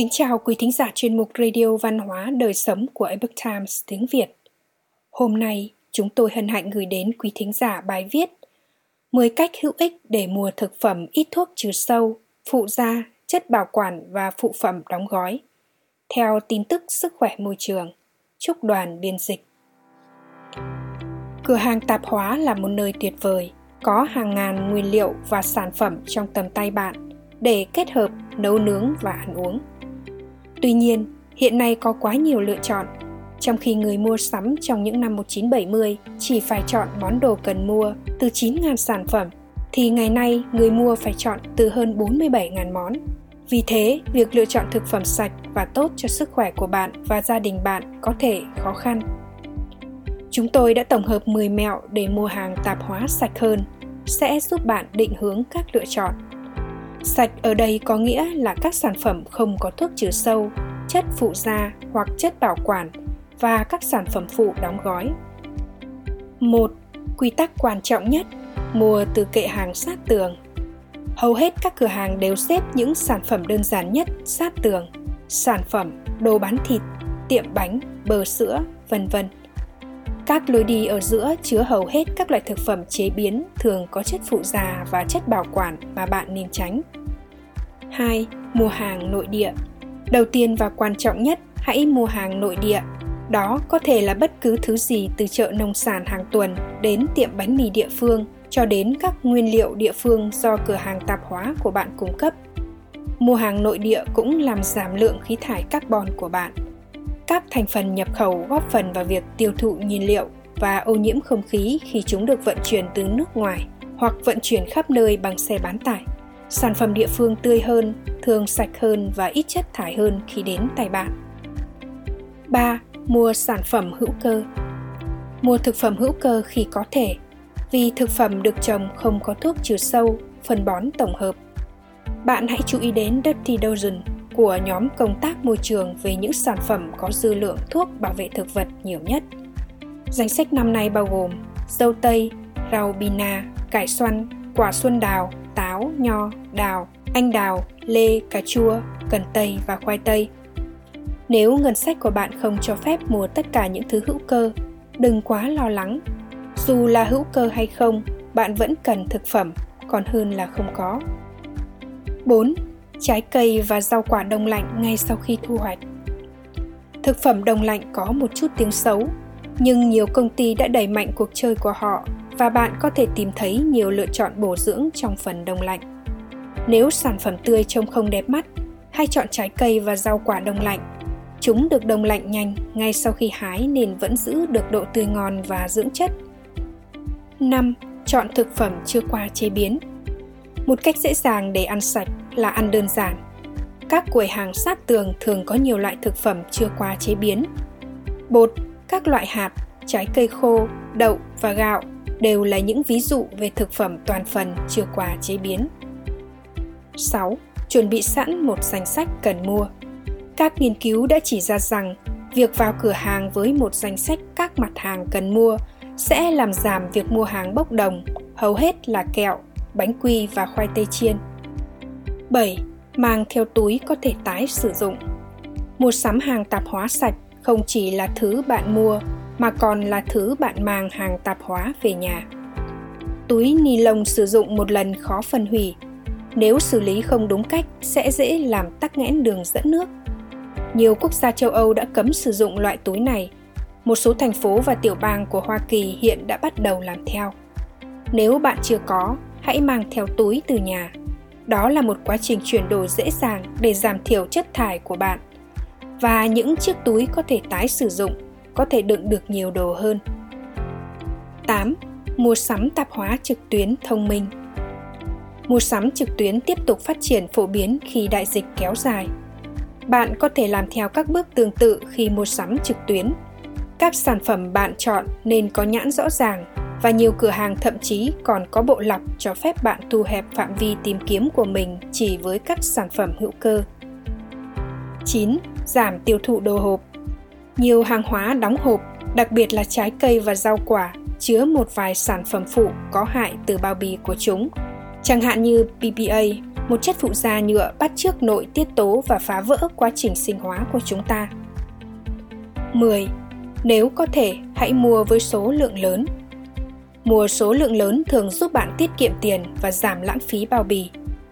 Kính chào quý thính giả chuyên mục Radio Văn hóa Đời Sống của Epoch Times tiếng Việt. Hôm nay, chúng tôi hân hạnh gửi đến quý thính giả bài viết 10 cách hữu ích để mua thực phẩm ít thuốc trừ sâu, phụ gia, chất bảo quản và phụ phẩm đóng gói. Theo tin tức sức khỏe môi trường, Trúc đoàn biên dịch. Cửa hàng tạp hóa là một nơi tuyệt vời, có hàng ngàn nguyên liệu và sản phẩm trong tầm tay bạn để kết hợp nấu nướng và ăn uống. Tuy nhiên, hiện nay có quá nhiều lựa chọn. Trong khi người mua sắm trong những năm 1970 chỉ phải chọn món đồ cần mua từ 9.000 sản phẩm, thì ngày nay người mua phải chọn từ hơn 47.000 món. Vì thế, việc lựa chọn thực phẩm sạch và tốt cho sức khỏe của bạn và gia đình bạn có thể khó khăn. Chúng tôi đã tổng hợp 10 mẹo để mua hàng tạp hóa sạch hơn, sẽ giúp bạn định hướng các lựa chọn Sạch ở đây có nghĩa là các sản phẩm không có thuốc trừ sâu, chất phụ gia hoặc chất bảo quản và các sản phẩm phụ đóng gói. Một Quy tắc quan trọng nhất, mua từ kệ hàng sát tường. Hầu hết các cửa hàng đều xếp những sản phẩm đơn giản nhất sát tường, sản phẩm, đồ bán thịt, tiệm bánh, bờ sữa, vân vân. Các lối đi ở giữa chứa hầu hết các loại thực phẩm chế biến thường có chất phụ gia và chất bảo quản mà bạn nên tránh. 2. Mua hàng nội địa. Đầu tiên và quan trọng nhất, hãy mua hàng nội địa. Đó có thể là bất cứ thứ gì từ chợ nông sản hàng tuần đến tiệm bánh mì địa phương cho đến các nguyên liệu địa phương do cửa hàng tạp hóa của bạn cung cấp. Mua hàng nội địa cũng làm giảm lượng khí thải carbon của bạn các thành phần nhập khẩu góp phần vào việc tiêu thụ nhiên liệu và ô nhiễm không khí khi chúng được vận chuyển từ nước ngoài hoặc vận chuyển khắp nơi bằng xe bán tải. Sản phẩm địa phương tươi hơn, thường sạch hơn và ít chất thải hơn khi đến tay bạn. 3. Mua sản phẩm hữu cơ Mua thực phẩm hữu cơ khi có thể, vì thực phẩm được trồng không có thuốc trừ sâu, phân bón tổng hợp. Bạn hãy chú ý đến Dirty Dozen của nhóm công tác môi trường về những sản phẩm có dư lượng thuốc bảo vệ thực vật nhiều nhất. Danh sách năm nay bao gồm dâu tây, rau bina, cải xoăn, quả xuân đào, táo, nho, đào, anh đào, lê, cà chua, cần tây và khoai tây. Nếu ngân sách của bạn không cho phép mua tất cả những thứ hữu cơ, đừng quá lo lắng. Dù là hữu cơ hay không, bạn vẫn cần thực phẩm, còn hơn là không có. 4 trái cây và rau quả đông lạnh ngay sau khi thu hoạch. Thực phẩm đông lạnh có một chút tiếng xấu, nhưng nhiều công ty đã đẩy mạnh cuộc chơi của họ và bạn có thể tìm thấy nhiều lựa chọn bổ dưỡng trong phần đông lạnh. Nếu sản phẩm tươi trông không đẹp mắt, hãy chọn trái cây và rau quả đông lạnh. Chúng được đông lạnh nhanh ngay sau khi hái nên vẫn giữ được độ tươi ngon và dưỡng chất. 5. Chọn thực phẩm chưa qua chế biến. Một cách dễ dàng để ăn sạch là ăn đơn giản. Các quầy hàng sát tường thường có nhiều loại thực phẩm chưa qua chế biến. Bột, các loại hạt, trái cây khô, đậu và gạo đều là những ví dụ về thực phẩm toàn phần chưa qua chế biến. 6. Chuẩn bị sẵn một danh sách cần mua. Các nghiên cứu đã chỉ ra rằng việc vào cửa hàng với một danh sách các mặt hàng cần mua sẽ làm giảm việc mua hàng bốc đồng, hầu hết là kẹo, bánh quy và khoai tây chiên. 7. Mang theo túi có thể tái sử dụng. Mua sắm hàng tạp hóa sạch không chỉ là thứ bạn mua mà còn là thứ bạn mang hàng tạp hóa về nhà. Túi ni lông sử dụng một lần khó phân hủy. Nếu xử lý không đúng cách sẽ dễ làm tắc nghẽn đường dẫn nước. Nhiều quốc gia châu Âu đã cấm sử dụng loại túi này. Một số thành phố và tiểu bang của Hoa Kỳ hiện đã bắt đầu làm theo. Nếu bạn chưa có, hãy mang theo túi từ nhà đó là một quá trình chuyển đổi dễ dàng để giảm thiểu chất thải của bạn và những chiếc túi có thể tái sử dụng, có thể đựng được nhiều đồ hơn 8. Mua sắm tạp hóa trực tuyến thông minh Mua sắm trực tuyến tiếp tục phát triển phổ biến khi đại dịch kéo dài. Bạn có thể làm theo các bước tương tự khi mua sắm trực tuyến. Các sản phẩm bạn chọn nên có nhãn rõ ràng và nhiều cửa hàng thậm chí còn có bộ lọc cho phép bạn thu hẹp phạm vi tìm kiếm của mình chỉ với các sản phẩm hữu cơ. 9. Giảm tiêu thụ đồ hộp. Nhiều hàng hóa đóng hộp, đặc biệt là trái cây và rau quả, chứa một vài sản phẩm phụ có hại từ bao bì của chúng, chẳng hạn như PPA, một chất phụ da nhựa bắt chước nội tiết tố và phá vỡ quá trình sinh hóa của chúng ta. 10. Nếu có thể, hãy mua với số lượng lớn. Mua số lượng lớn thường giúp bạn tiết kiệm tiền và giảm lãng phí bao bì.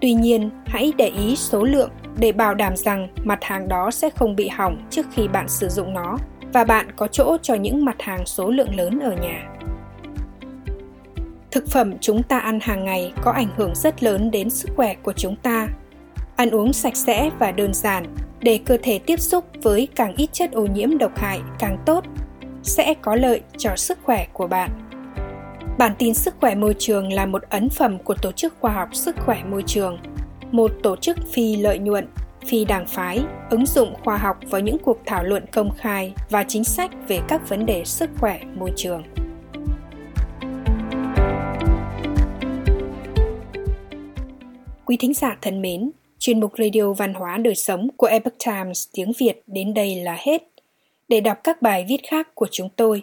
Tuy nhiên, hãy để ý số lượng để bảo đảm rằng mặt hàng đó sẽ không bị hỏng trước khi bạn sử dụng nó và bạn có chỗ cho những mặt hàng số lượng lớn ở nhà. Thực phẩm chúng ta ăn hàng ngày có ảnh hưởng rất lớn đến sức khỏe của chúng ta. Ăn uống sạch sẽ và đơn giản để cơ thể tiếp xúc với càng ít chất ô nhiễm độc hại càng tốt sẽ có lợi cho sức khỏe của bạn. Bản tin Sức khỏe môi trường là một ấn phẩm của Tổ chức Khoa học Sức khỏe môi trường, một tổ chức phi lợi nhuận, phi đảng phái, ứng dụng khoa học vào những cuộc thảo luận công khai và chính sách về các vấn đề sức khỏe môi trường. Quý thính giả thân mến, chuyên mục Radio Văn hóa Đời Sống của Epoch Times tiếng Việt đến đây là hết. Để đọc các bài viết khác của chúng tôi,